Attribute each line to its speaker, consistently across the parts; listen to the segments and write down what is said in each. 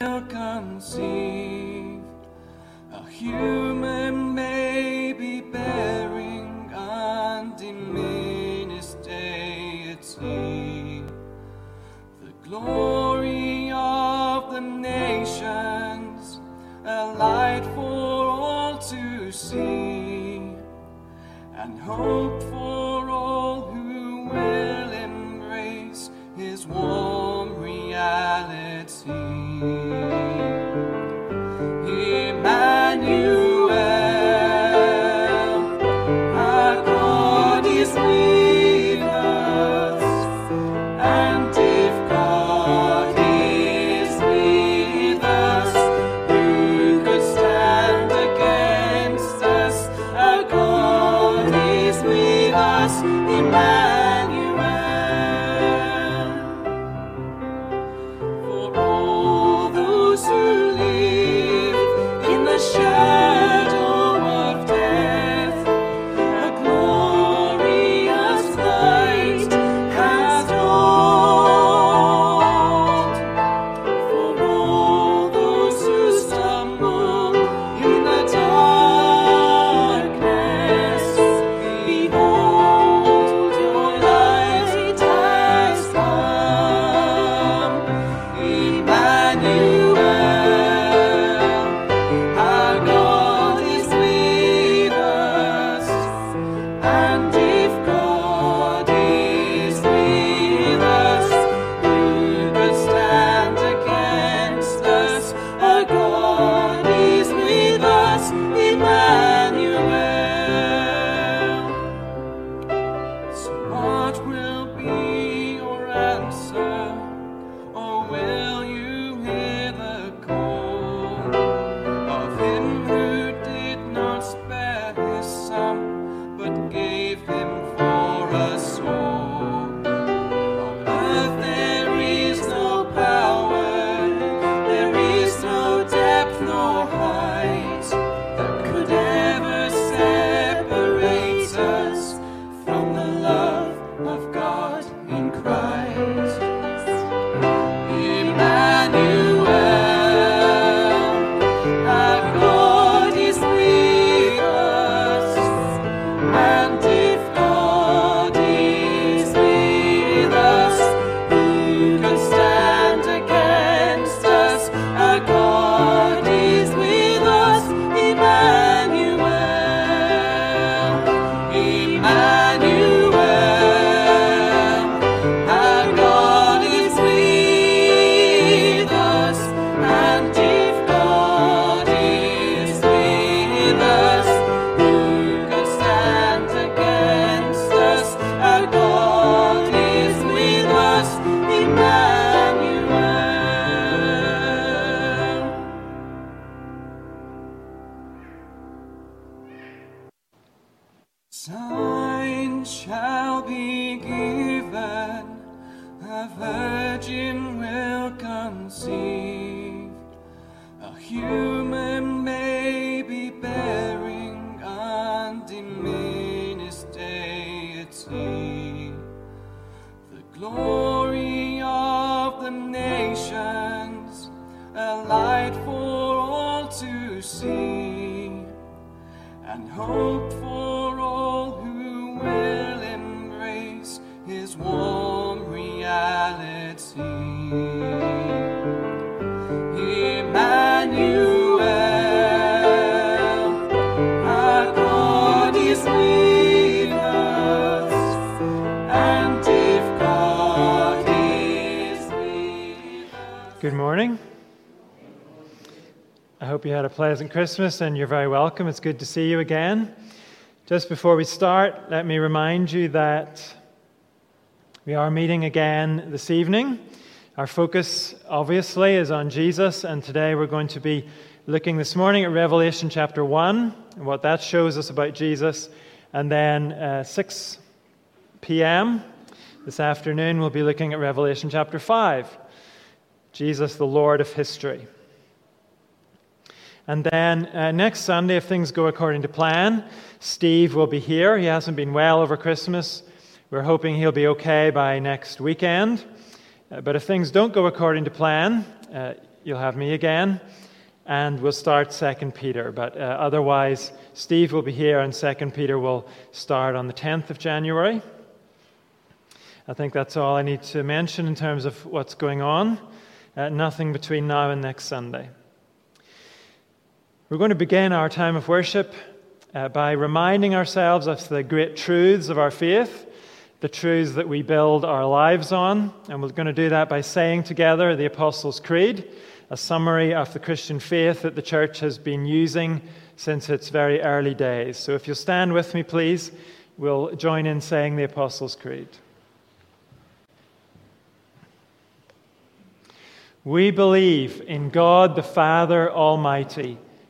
Speaker 1: will conceive a human baby bearing undiminished deity, the glory of the nations, a light for all to see, and hope.
Speaker 2: pleasant Christmas, and you're very welcome. It's good to see you again. Just before we start, let me remind you that we are meeting again this evening. Our focus, obviously, is on Jesus, and today we're going to be looking this morning at Revelation chapter 1 and what that shows us about Jesus. And then uh, 6 p.m. this afternoon, we'll be looking at Revelation chapter 5 Jesus, the Lord of History. And then uh, next Sunday, if things go according to plan, Steve will be here. He hasn't been well over Christmas. We're hoping he'll be okay by next weekend. Uh, but if things don't go according to plan, uh,
Speaker 1: you'll have me again, and we'll start Second Peter. But uh, otherwise, Steve will be here, and Second Peter will start on the 10th of January. I think that's all I need to mention in terms of what's going on. Uh, nothing between now and next Sunday. We're going to begin our time of worship uh, by reminding ourselves of the great truths of our faith, the truths that we build our lives on. And we're going to do that by saying together the Apostles' Creed, a summary of the Christian faith that the church has been using since its very early days. So if you'll stand with me, please, we'll join in saying the Apostles' Creed. We believe in God the Father Almighty,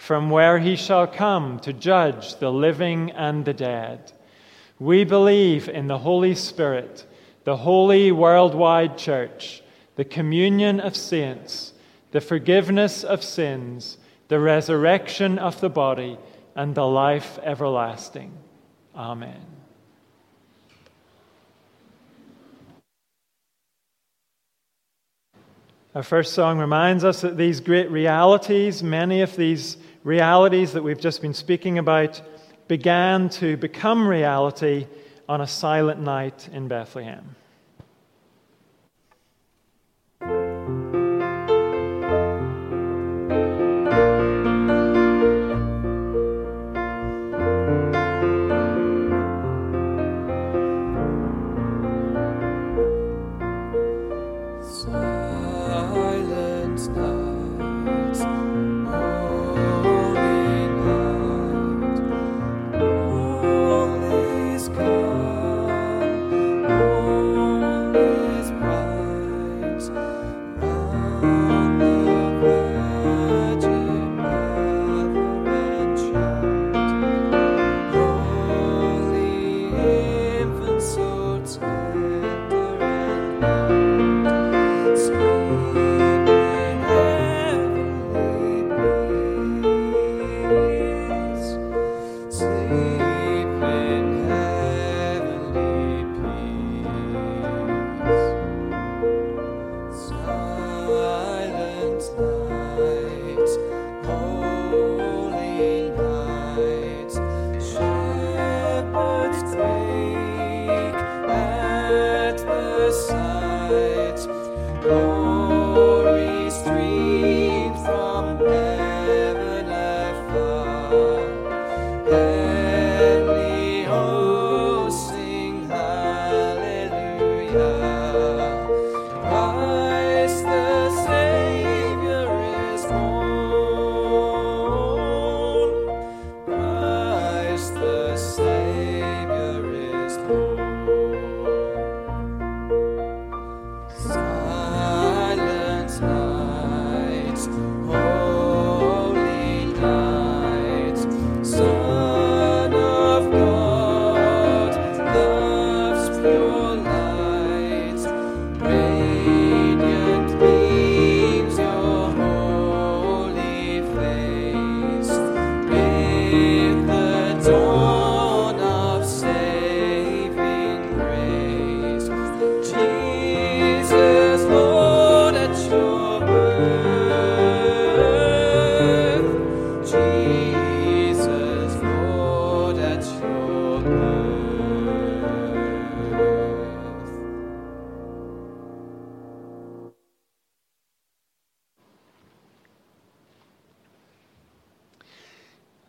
Speaker 1: from where he shall come to judge the living and the dead. We believe in the Holy Spirit, the holy worldwide church, the communion of saints, the forgiveness of sins, the resurrection of the body, and the life everlasting. Amen. Our first song reminds us that these great realities, many of these realities that we've just been speaking about, began to become reality on a silent night in Bethlehem.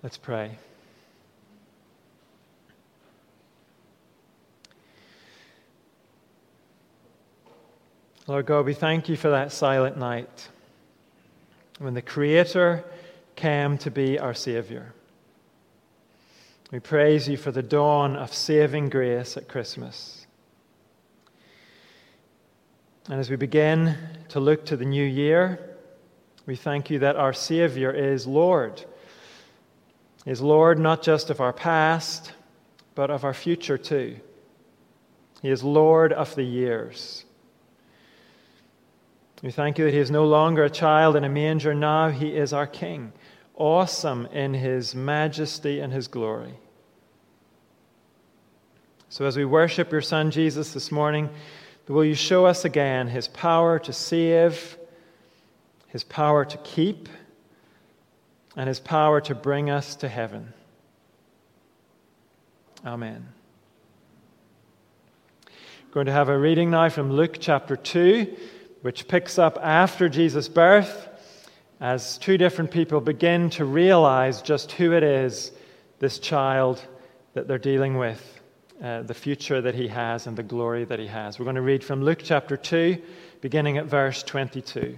Speaker 1: Let's pray. Lord God, we thank you for that silent night when the Creator came to be our Savior. We praise you for the dawn of saving grace at Christmas. And as we begin to look to the new year,
Speaker 2: We thank you that our Savior is Lord. Is Lord not just of our past, but of our future too. He is Lord of the years. We thank you that He is no longer a child in a manger. Now He is our King, awesome in His majesty and His glory. So, as we worship your Son Jesus this morning, will you show us again His power to save, His power to keep, and His power to bring us to heaven? Amen. We're going to have a reading now from Luke chapter 2 which picks up after Jesus' birth as two different people begin to realize just who it is, this child that they're dealing with, uh, the future that he has, and the glory that he has. We're going to read from Luke chapter 2, beginning at verse 22.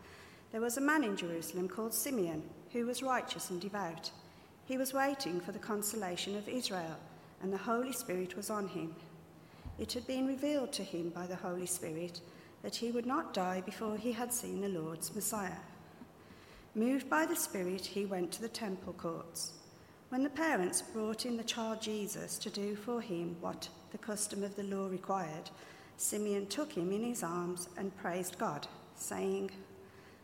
Speaker 3: there was a man in Jerusalem called Simeon who was righteous and devout. He was waiting for the consolation of Israel, and the Holy Spirit was on him. It had been revealed to him by the Holy Spirit that he would not die before he had seen the Lord's Messiah. Moved by the Spirit, he went to the temple courts. When the parents brought in the child Jesus to do for him what the custom of the law required, Simeon took him in his arms and praised God, saying,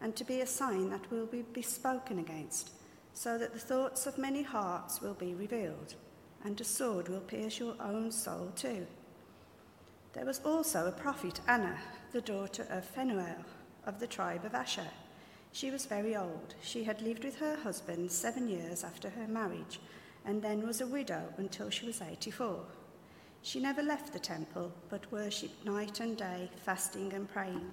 Speaker 3: and to be a sign that will be bespoken against, so that the thoughts of many hearts will be revealed, and a sword will pierce your own soul too. There was also a prophet, Anna, the daughter of Phanuel, of the tribe of Asher. She was very old. She had lived with her husband seven years after her marriage, and then was a widow until she was 84. She never left the temple, but worshipped night and day, fasting and praying.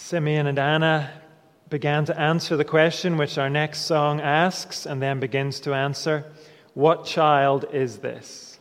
Speaker 2: Simeon and Anna began to answer the question which our next song asks and then begins to answer What child is this?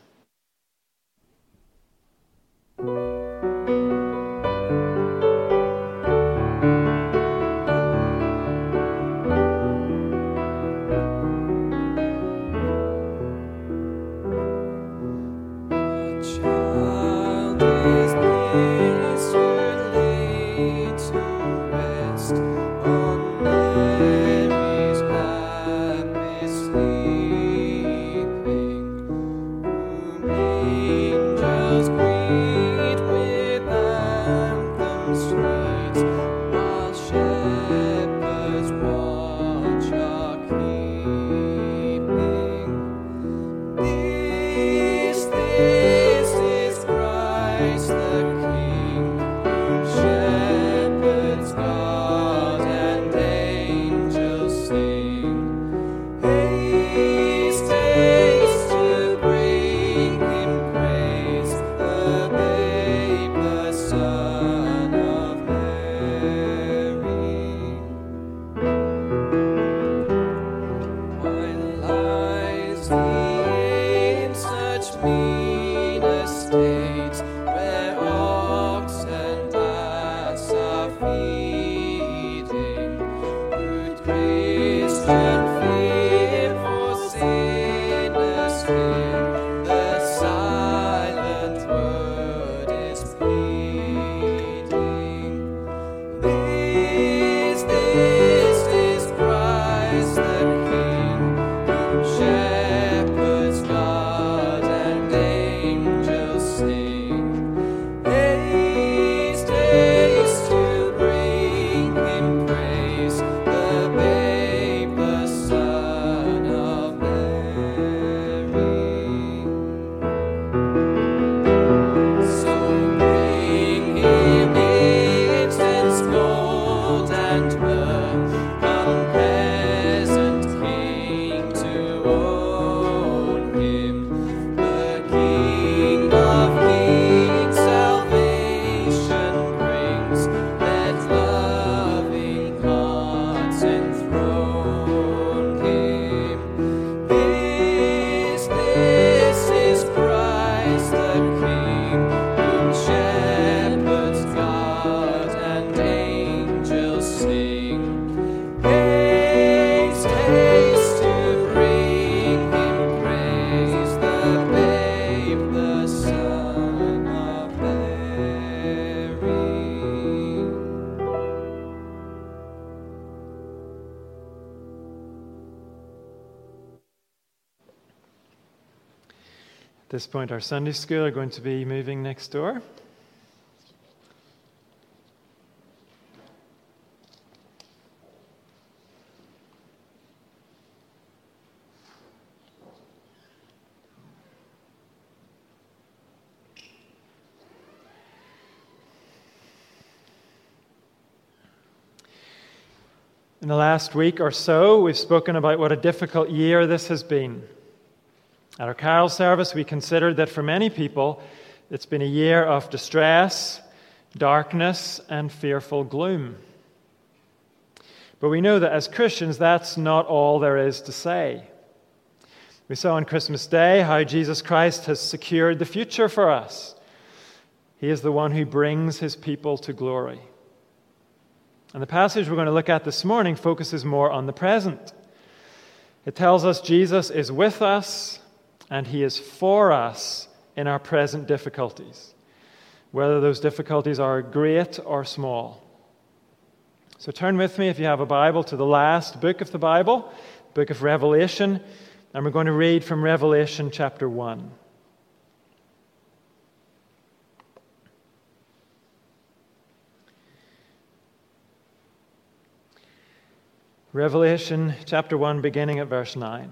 Speaker 2: Point, our Sunday school are going to be moving next door. In the last week or so, we've spoken about what a difficult year this has been. At our carol service, we considered that for many people, it's been a year of distress, darkness, and fearful gloom. But we know that as Christians, that's not all there is to say. We saw on Christmas Day how Jesus Christ has secured the future for us. He is the one who brings his people to glory. And the passage we're going to look at this morning focuses more on the present. It tells us Jesus is with us and he is for us in our present difficulties, whether those difficulties are great or small. So turn with me, if you have a Bible, to the last book of the Bible, book of Revelation, and we're going to read from Revelation chapter 1. Revelation chapter 1, beginning at verse 9.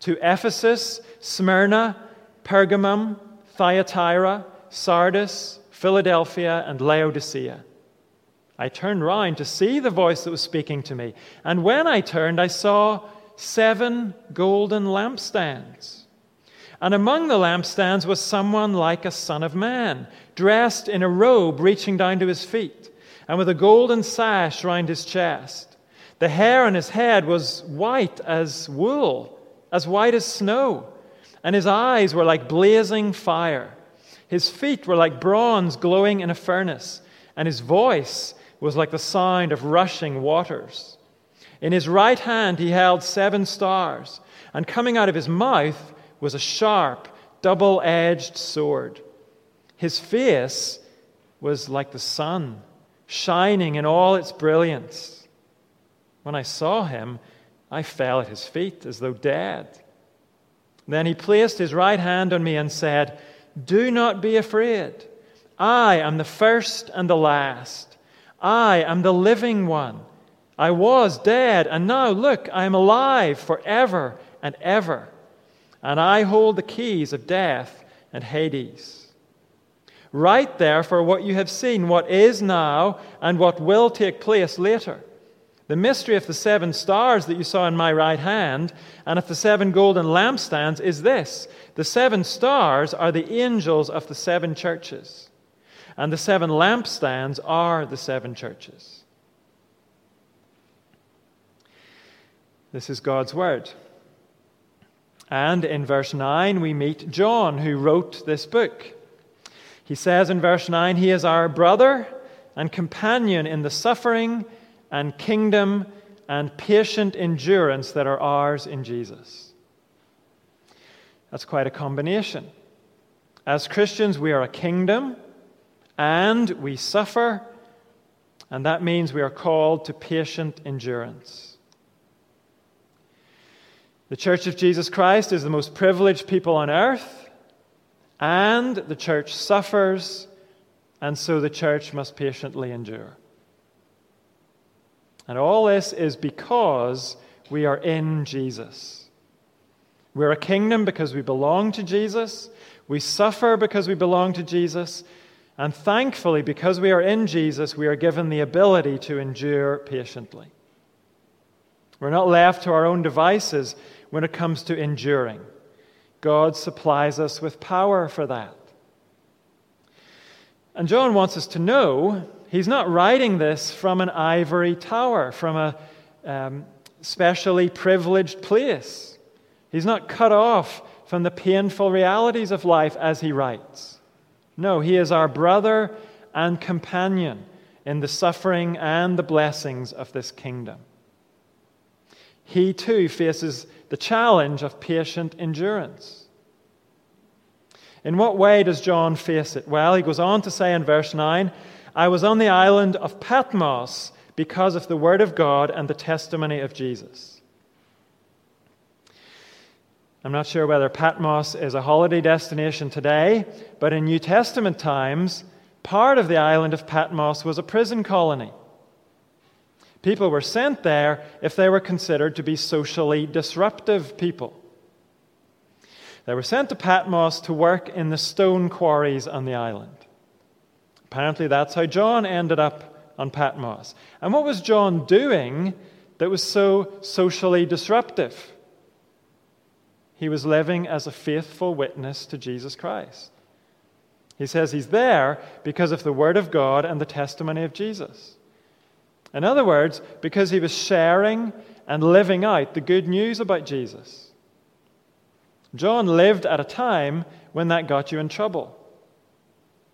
Speaker 2: to Ephesus, Smyrna, Pergamum, Thyatira, Sardis, Philadelphia, and Laodicea. I turned round to see the voice that was speaking to me, and when I turned, I saw seven golden lampstands. And among the lampstands was someone like a son of man, dressed in a robe reaching down to his feet, and with a golden sash round his chest. The hair on his head was white as wool as white as snow, and his eyes were like blazing fire. His feet were like bronze glowing in a furnace, and his voice was like the sound of rushing waters. In his right hand he held seven stars, and coming out of his mouth was a sharp, double edged sword. His face was like the sun, shining in all its brilliance. When I saw him, I fell at his feet as though dead. Then he placed his right hand on me and said, Do not be afraid. I am the first and the last. I am the living one. I was dead, and now look, I am alive forever and ever. And I hold the keys of death and Hades. Write therefore what you have seen, what is now, and what will take place later. The mystery of the seven stars that you saw in my right hand and of the seven golden lampstands is this the seven stars are the angels of the seven churches, and the seven lampstands are the seven churches. This is God's word. And in verse 9, we meet John, who wrote this book. He says in verse 9, He is our brother and companion in the suffering and kingdom and patient endurance that are ours in Jesus. That's quite a combination. As Christians, we are a kingdom and we suffer, and that means we are called to patient endurance. The Church of Jesus Christ is the most privileged people on earth, and the church suffers, and so the church must patiently endure. And all this is because we are in Jesus. We're a kingdom because we belong to Jesus. We suffer because we belong to Jesus. And thankfully, because we are in Jesus, we are given the ability to endure patiently. We're not left to our own devices when it comes to enduring. God supplies us with power for that. And John wants us to know he's not writing this from an ivory tower, from a um, specially privileged place. He's not cut off from the painful realities of life as he writes. No, he is our brother and companion in the suffering and the blessings of this kingdom. He too faces the challenge of patient endurance. In what way does John face it? Well, he goes on to say in verse 9, I was on the island of Patmos because of the word of God and the testimony of Jesus. I'm not sure whether Patmos is a holiday destination today, but in New Testament times, part of the island of Patmos was a prison colony. People were sent there if they were considered to be socially disruptive people. They were sent to Patmos to work in the stone quarries on the island. Apparently, that's how John ended up on Patmos. And what was John doing that was so socially disruptive? He was living as a faithful witness to Jesus Christ. He says he's there because of the Word of God and the testimony of Jesus. In other words, because he was sharing and living out the good news about Jesus. John lived at a time when that got you in trouble,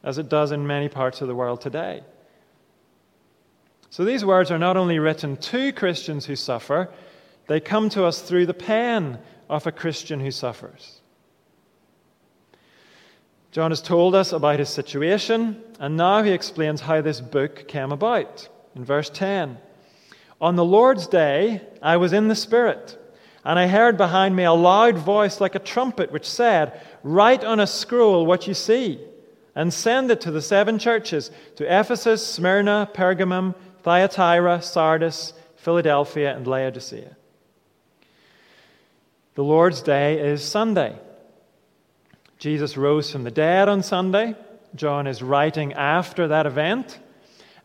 Speaker 2: as it does in many parts of the world today. So these words are not only written to Christians who suffer, they come to us through the pen of a Christian who suffers. John has told us about his situation, and now he explains how this book came about. In verse 10 On the Lord's day, I was in the Spirit, and I heard behind me a loud voice like a trumpet, which said, Write on a scroll what you see, and send it to the seven churches to Ephesus, Smyrna, Pergamum, Thyatira, Sardis, Philadelphia, and Laodicea. The Lord's day is Sunday. Jesus rose from the dead on Sunday. John is writing after that event.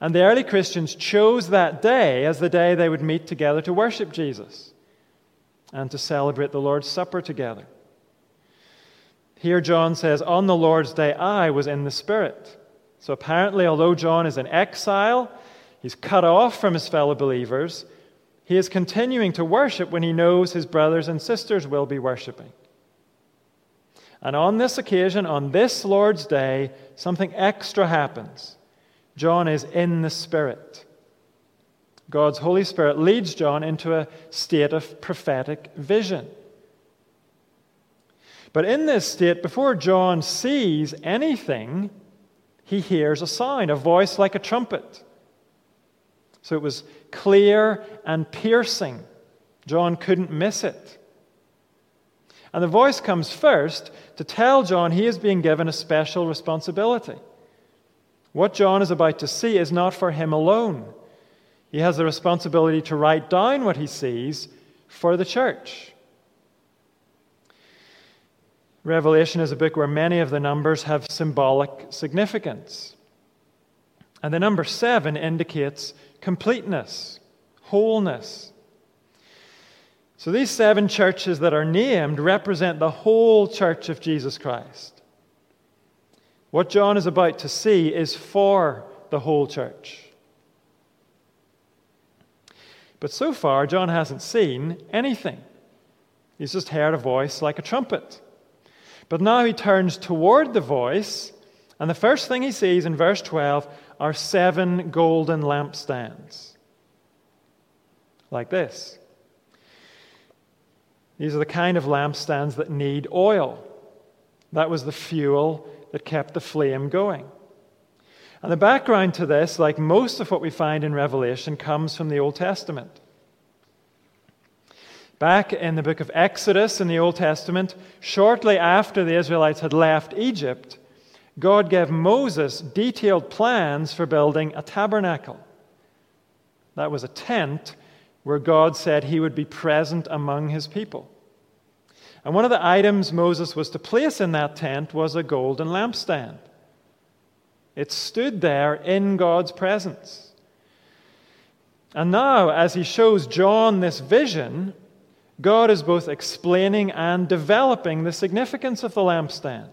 Speaker 2: And the early Christians chose that day as the day they would meet together to worship Jesus and to celebrate the Lord's Supper together. Here, John says, On the Lord's day, I was in the Spirit. So apparently, although John is in exile, he's cut off from his fellow believers, he is continuing to worship when he knows his brothers and sisters will be worshiping. And on this occasion, on this Lord's day, something extra happens. John is in the Spirit. God's Holy Spirit leads John into a state of prophetic vision. But in this state, before John sees anything, he hears a sound, a voice like a trumpet. So it was clear and piercing. John couldn't miss it. And the voice comes first to tell John he is being given a special responsibility. What John is about to see is not for him alone. He has the responsibility to write down what he sees for the church. Revelation is a book where many of the numbers have symbolic significance. And the number seven indicates completeness, wholeness. So these seven churches that are named represent the whole church of Jesus Christ. What John is about to see is for the whole church. But so far, John hasn't seen anything. He's just heard a voice like a trumpet. But now he turns toward the voice, and the first thing he sees in verse 12 are seven golden lampstands. Like this. These are the kind of lampstands that need oil. That was the fuel that kept the flame going. And the background to this, like most of what we find in Revelation, comes from the Old Testament. Back in the book of Exodus in the Old Testament, shortly after the Israelites had left Egypt, God gave Moses detailed plans for building a tabernacle. That was a tent where God said he would be present among his people. And one of the items Moses was to place in that tent was a golden lampstand. It stood there in God's presence. And now, as he shows John this vision, God is both explaining and developing the significance of the lampstand.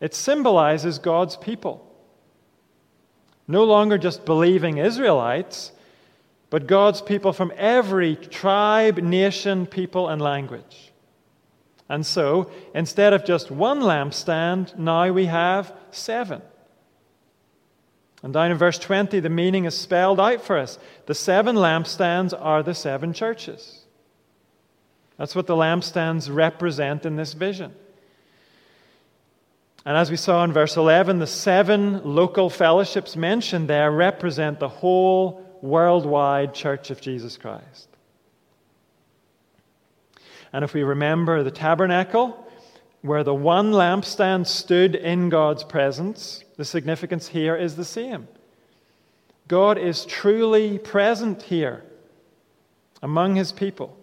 Speaker 2: It symbolizes God's people. No longer just believing Israelites, but God's people from every tribe, nation, people, and language. And so, instead of just one lampstand, now we have seven. And down in verse 20, the meaning is spelled out for us. The seven lampstands are the seven churches. That's what the lampstands represent in this vision. And as we saw in verse 11, the seven local fellowships mentioned there represent the whole worldwide church of Jesus Christ. And if we remember the tabernacle, where the one lampstand stood in God's presence, the significance here is the same. God is truly present here among his people.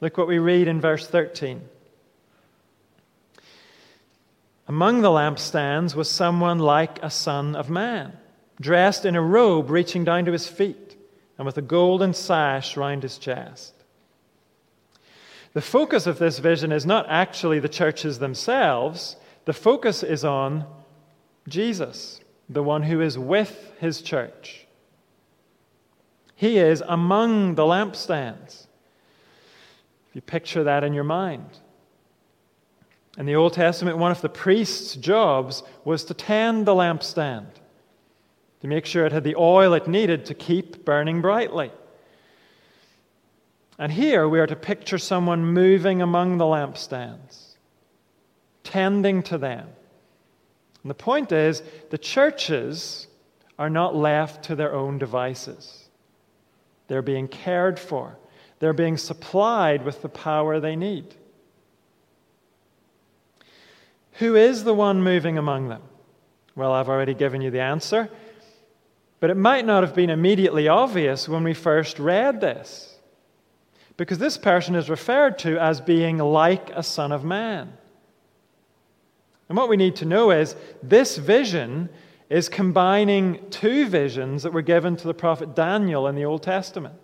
Speaker 2: Look what we read in verse 13. Among the lampstands was someone like a son of man, dressed in a robe reaching down to his feet, and with a golden sash round his chest. The focus of this vision is not actually the churches themselves, the focus is on Jesus, the one who is with his church. He is among the lampstands. You picture that in your mind. In the Old Testament, one of the priest's jobs was to tend the lampstand, to make sure it had the oil it needed to keep burning brightly. And here we are to picture someone moving among the lampstands, tending to them. And the point is, the churches are not left to their own devices. They're being cared for, they're being supplied with the power they need. Who is the one moving among them? Well, I've already given you the answer, but it might not have been immediately obvious when we first read this. Because this person is referred to as being like a son of man. And what we need to know is this vision is combining two visions that were given to the prophet Daniel in the Old Testament.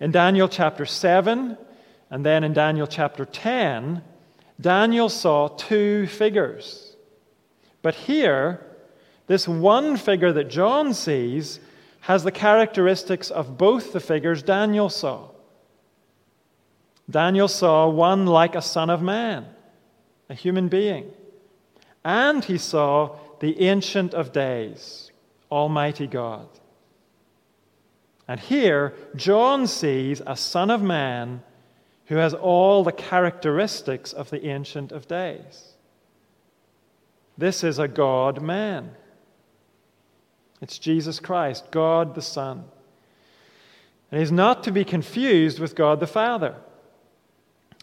Speaker 2: In Daniel chapter 7 and then in Daniel chapter 10, Daniel saw two figures. But here, this one figure that John sees has the characteristics of both the figures Daniel saw. Daniel saw one like a son of man, a human being. And he saw the Ancient of Days, Almighty God. And here, John sees a son of man who has all the characteristics of the Ancient of Days. This is a God man. It's Jesus Christ, God the Son. And he's not to be confused with God the Father.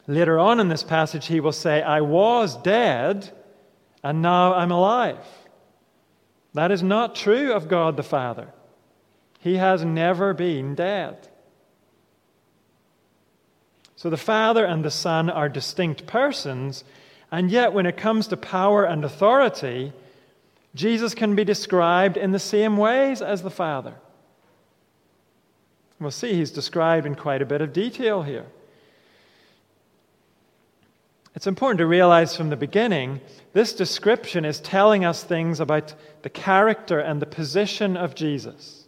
Speaker 2: Later on in this passage, he will say, I was dead, and now I'm alive. That is not true of God the Father. He has never been dead. So the Father and the Son are distinct persons, and yet when it comes to power and authority, Jesus can be described in the same ways as the Father. We'll see he's described in quite a bit of detail here. It's important to realize from the beginning this description is telling us things about the character and the position of Jesus.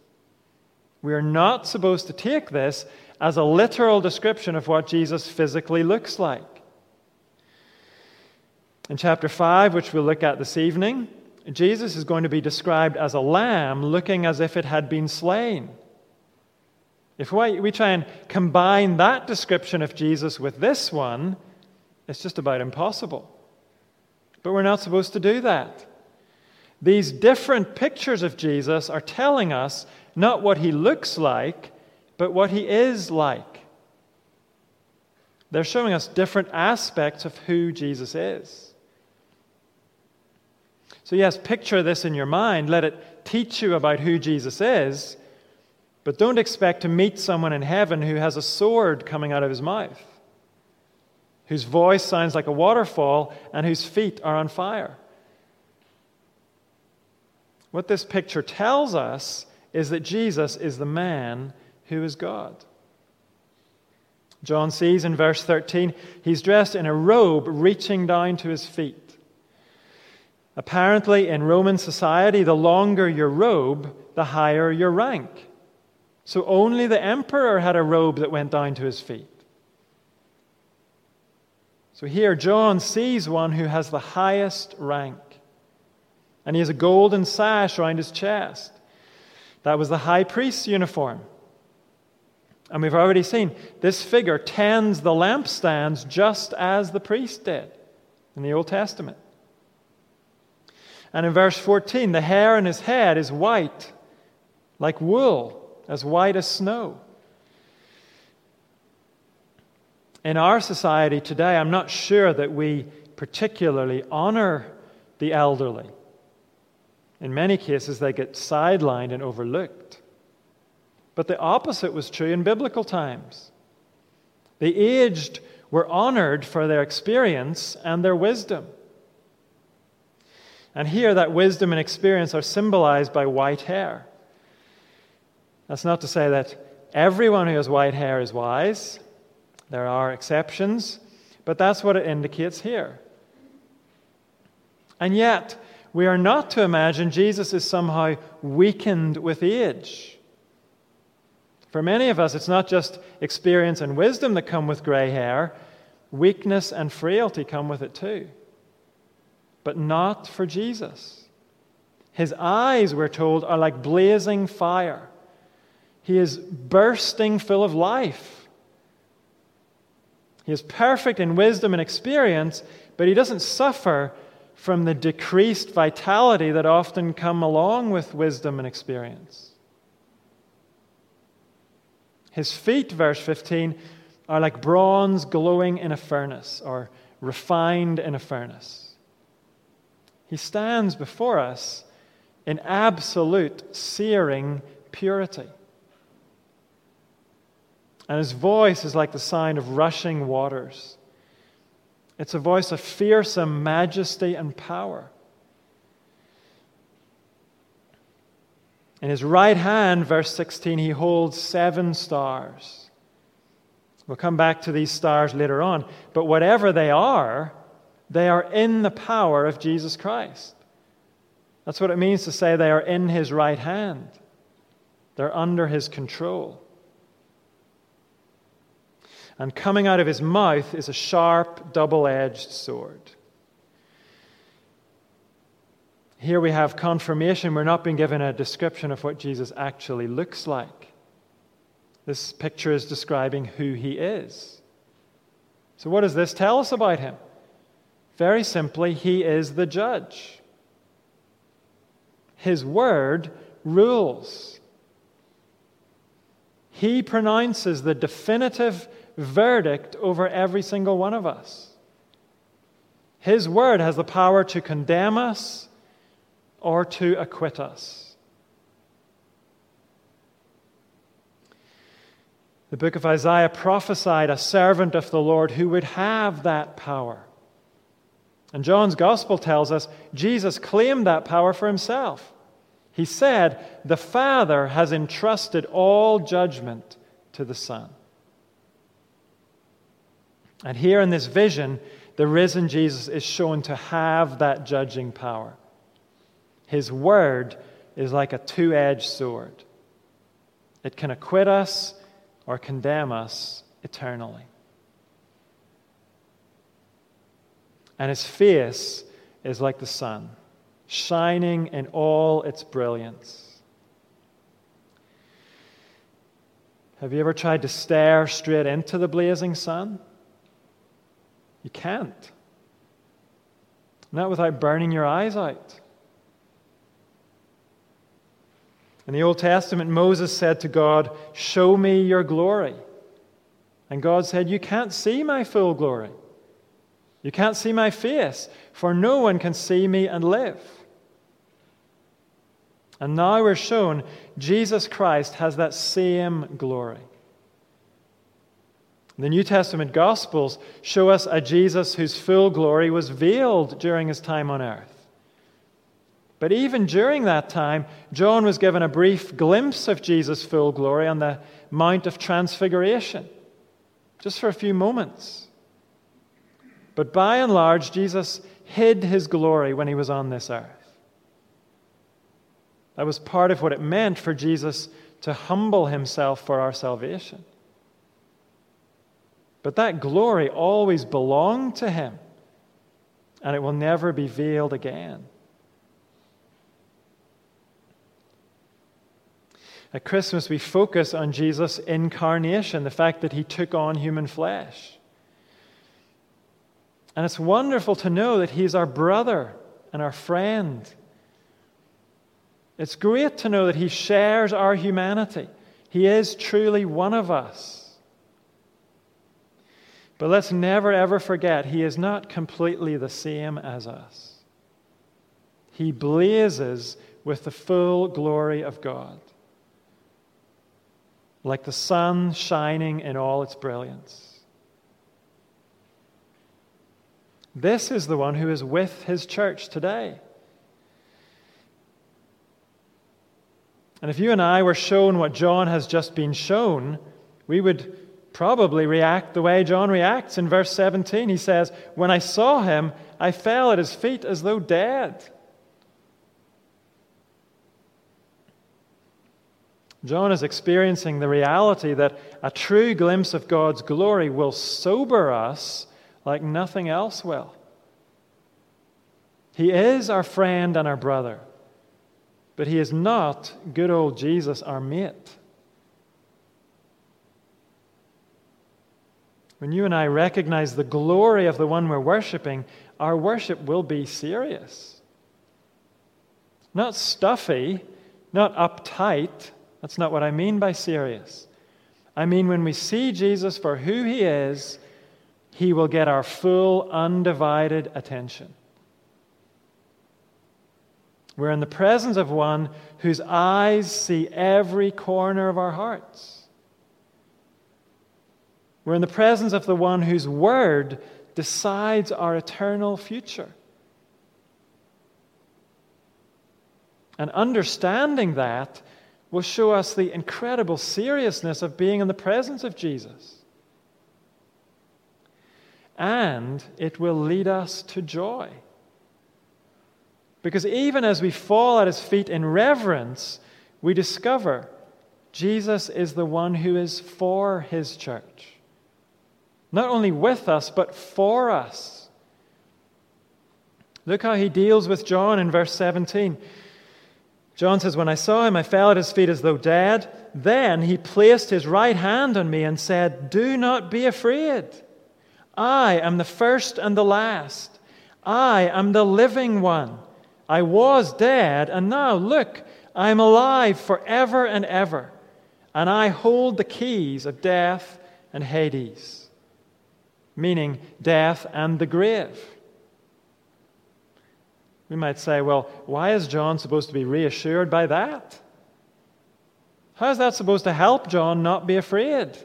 Speaker 2: We are not supposed to take this as a literal description of what Jesus physically looks like. In chapter 5, which we'll look at this evening, Jesus is going to be described as a lamb looking as if it had been slain. If we try and combine that description of Jesus with this one, it's just about impossible. But we're not supposed to do that. These different pictures of Jesus are telling us not what he looks like, but what he is like. They're showing us different aspects of who Jesus is. So, yes, picture this in your mind. Let it teach you about who Jesus is, but don't expect to meet someone in heaven who has a sword coming out of his mouth whose voice sounds like a waterfall, and whose feet are on fire. What this picture tells us is that Jesus is the man who is God. John sees in verse 13, he's dressed in a robe reaching down to his feet. Apparently, in Roman society, the longer your robe, the higher your rank. So only the emperor had a robe that went down to his feet. So here, John sees one who has the highest rank, and he has a golden sash around his chest. That was the high priest's uniform. And we've already seen this figure tends the lampstands just as the priest did in the Old Testament. And in verse 14, the hair on his head is white, like wool, as white as snow. In our society today, I'm not sure that we particularly honor the elderly. In many cases, they get sidelined and overlooked. But the opposite was true in biblical times. The aged were honored for their experience and their wisdom. And here, that wisdom and experience are symbolized by white hair. That's not to say that everyone who has white hair is wise, there are exceptions, but that's what it indicates here. And yet, we are not to imagine Jesus is somehow weakened with age. For many of us, it's not just experience and wisdom that come with gray hair, weakness and frailty come with it too. But not for Jesus. His eyes, we're told, are like blazing fire. He is bursting full of life. He is perfect in wisdom and experience, but he doesn't suffer from the decreased vitality that often come along with wisdom and experience. His feet, verse 15, are like bronze glowing in a furnace or refined in a furnace. He stands before us in absolute searing purity. And his voice is like the sound of rushing waters. It's a voice of fearsome majesty and power. In his right hand, verse 16, he holds seven stars. We'll come back to these stars later on. But whatever they are, they are in the power of Jesus Christ. That's what it means to say they are in his right hand, they're under his control. And coming out of his mouth is a sharp, double edged sword. Here we have confirmation. We're not being given a description of what Jesus actually looks like. This picture is describing who he is. So, what does this tell us about him? Very simply, he is the judge. His word rules. He pronounces the definitive verdict over every single one of us. His word has the power to condemn us or to acquit us. The book of Isaiah prophesied a servant of the Lord who would have that power. And John's gospel tells us Jesus claimed that power for himself. He said, The Father has entrusted all judgment to the Son. And here in this vision, the risen Jesus is shown to have that judging power. His word is like a two edged sword, it can acquit us or condemn us eternally. And his face is like the sun, shining in all its brilliance. Have you ever tried to stare straight into the blazing sun? You can't. Not without burning your eyes out. In the Old Testament, Moses said to God, Show me your glory. And God said, You can't see my full glory. You can't see my face, for no one can see me and live. And now we're shown Jesus Christ has that same glory. The New Testament Gospels show us a Jesus whose full glory was veiled during his time on earth. But even during that time, John was given a brief glimpse of Jesus' full glory on the Mount of Transfiguration, just for a few moments. But by and large, Jesus hid his glory when he was on this earth. That was part of what it meant for Jesus to humble himself for our salvation. But that glory always belonged to him, and it will never be veiled again. At Christmas, we focus on Jesus' incarnation, the fact that he took on human flesh. And it's wonderful to know that he's our brother and our friend. It's great to know that he shares our humanity. He is truly one of us. But let's never ever forget, he is not completely the same as us. He blazes with the full glory of God like the sun shining in all its brilliance. This is the one who is with his church today. And if you and I were shown what John has just been shown, we would probably react the way John reacts in verse 17. He says, When I saw him, I fell at his feet as though dead. John is experiencing the reality that a true glimpse of God's glory will sober us like nothing else will. He is our friend and our brother, but he is not good old Jesus, our mate. When you and I recognize the glory of the one we're worshiping, our worship will be serious. Not stuffy, not uptight that's not what I mean by serious. I mean, when we see Jesus for who he is, he will get our full, undivided attention. We're in the presence of one whose eyes see every corner of our hearts. We're in the presence of the one whose word decides our eternal future. And understanding that will show us the incredible seriousness of being in the presence of Jesus. And it will lead us to joy. Because even as we fall at his feet in reverence, we discover Jesus is the one who is for his church. Not only with us, but for us. Look how he deals with John in verse 17. John says, When I saw him, I fell at his feet as though dead. Then he placed his right hand on me and said, Do not be afraid. I am the first and the last. I am the living one. I was dead, and now look, I am alive forever and ever, and I hold the keys of death and Hades, meaning death and the grave. We might say, well, why is John supposed to be reassured by that? How is that supposed to help John not be afraid?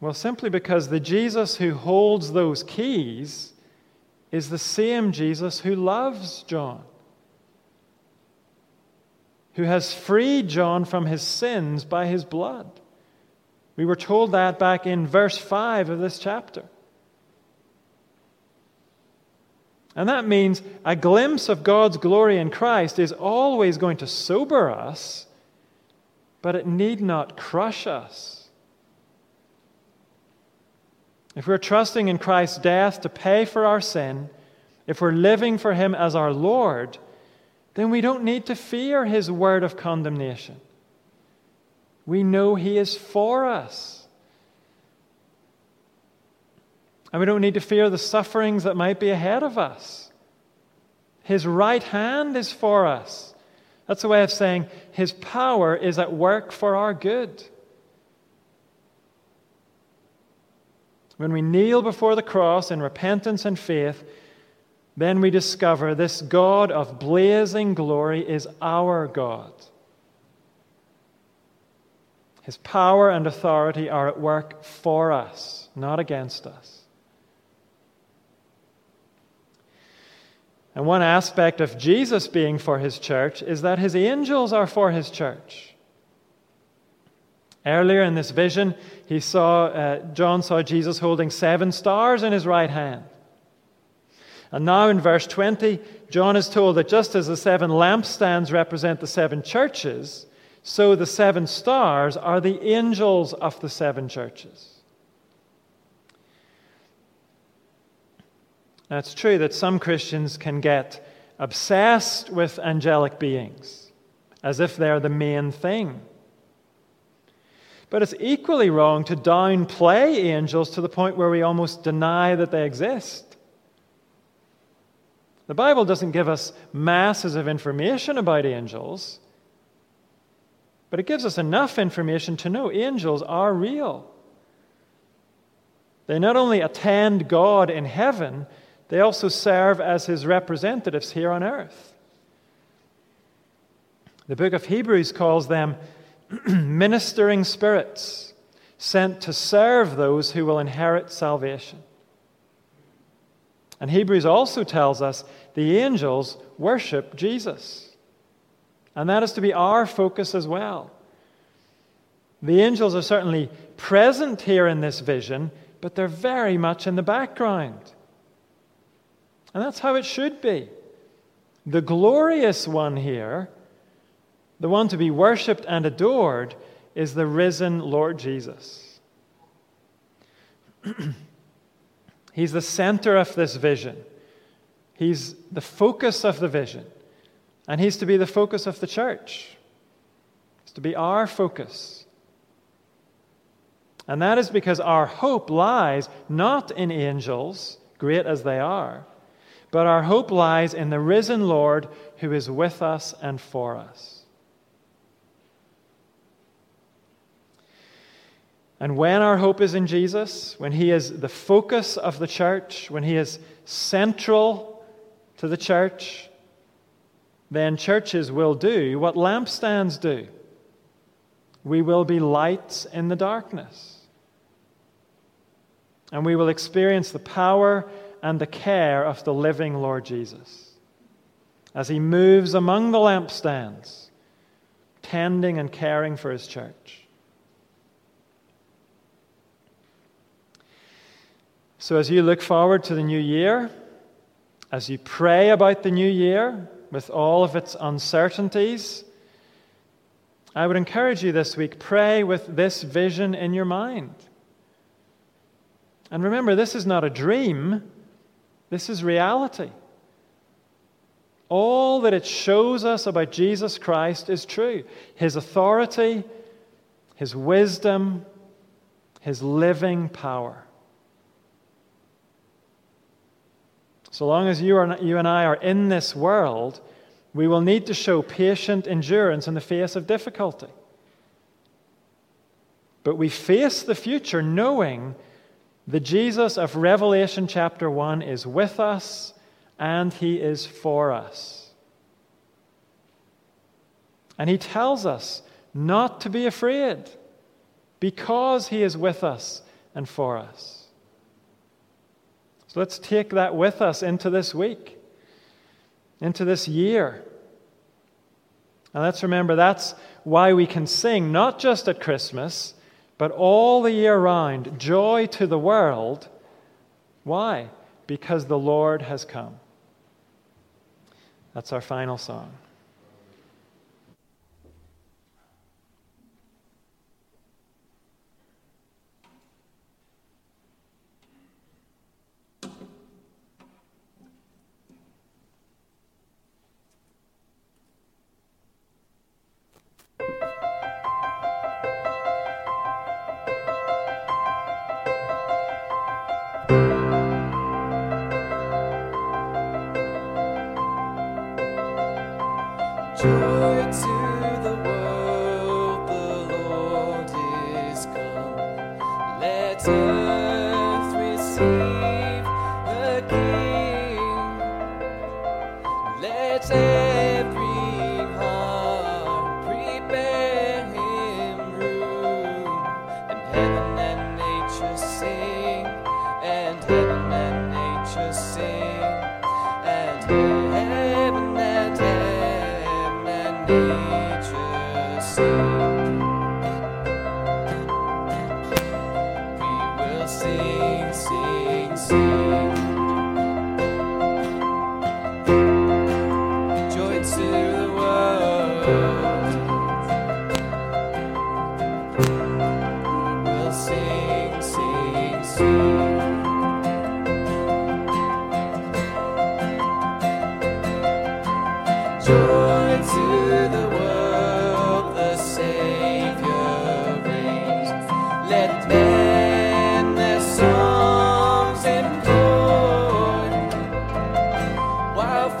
Speaker 2: Well, simply because the Jesus who holds those keys is the same Jesus who loves John, who has freed John from his sins by his blood. We were told that back in verse 5 of this chapter. And that means a glimpse of God's glory in Christ is always going to sober us, but it need not crush us. If we're trusting in Christ's death to pay for our sin, if we're living for Him as our Lord, then we don't need to fear His word of condemnation. We know He is for us. And we don't need to fear the sufferings that might be ahead of us. His right hand is for us. That's a way of saying His power is at work for our good. When we kneel before the cross in repentance and faith, then we discover this God of blazing glory is our God. His power and authority are at work for us, not against us. And one aspect of Jesus being for his church is that his angels are for his church. Earlier in this vision, he saw, uh, John saw Jesus holding seven stars in his right hand. And now in verse 20, John is told that just as the seven lampstands represent the seven churches, so the seven stars are the angels of the seven churches. Now, it's true that some Christians can get obsessed with angelic beings as if they're the main thing. But it's equally wrong to downplay angels to the point where we almost deny that they exist. The Bible doesn't give us masses of information about angels, but it gives us enough information to know angels are real. They not only attend God in heaven, they also serve as his representatives here on earth. The book of Hebrews calls them ministering spirits sent to serve those who will inherit salvation. And Hebrews also tells us the angels worship Jesus. And that is to be our focus as well. The angels are certainly present here in this vision, but they're very much in the background. And that's how it should be. The glorious one here, the one to be worshiped and adored, is the risen Lord Jesus. He's the center of this vision. He's the focus of the vision. And he's to be the focus of the church. He's to be our focus. And that is because our hope lies not in angels, great as they are, but our hope lies in the risen Lord who is with us and for us. And when our hope is in Jesus, when He is the focus of the church, when He is central to the church, then churches will do what lampstands do. We will be lights in the darkness. And we will experience the power and the care of the living Lord Jesus as he moves among the lampstands, tending and caring for his church. So, as you look forward to the new year, as you pray about the new year with all of its uncertainties, I would encourage you this week pray with this vision in your mind. And remember, this is not a dream, this is reality. All that it shows us about Jesus Christ is true His authority, His wisdom, His living power. So long as you, are, you and I are in this world, we will need to show patient endurance in the face of difficulty. But we face the future knowing the Jesus of Revelation chapter 1 is with us and he is for us. And he tells us not to be afraid because he is with us and for us. So let's take that with us into this week, into this year. And let's remember that's why we can sing, not just at Christmas, but all the year round, joy to the world. Why? Because the Lord has come. That's our final song.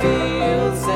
Speaker 1: feels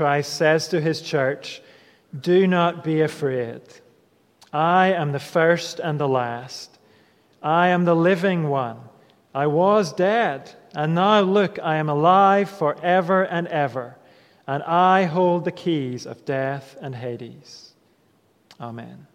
Speaker 1: Christ says to his church, Do not be afraid. I am the first and the last. I am the living one. I was dead, and now look, I am alive forever and ever, and I hold the keys of death and Hades. Amen.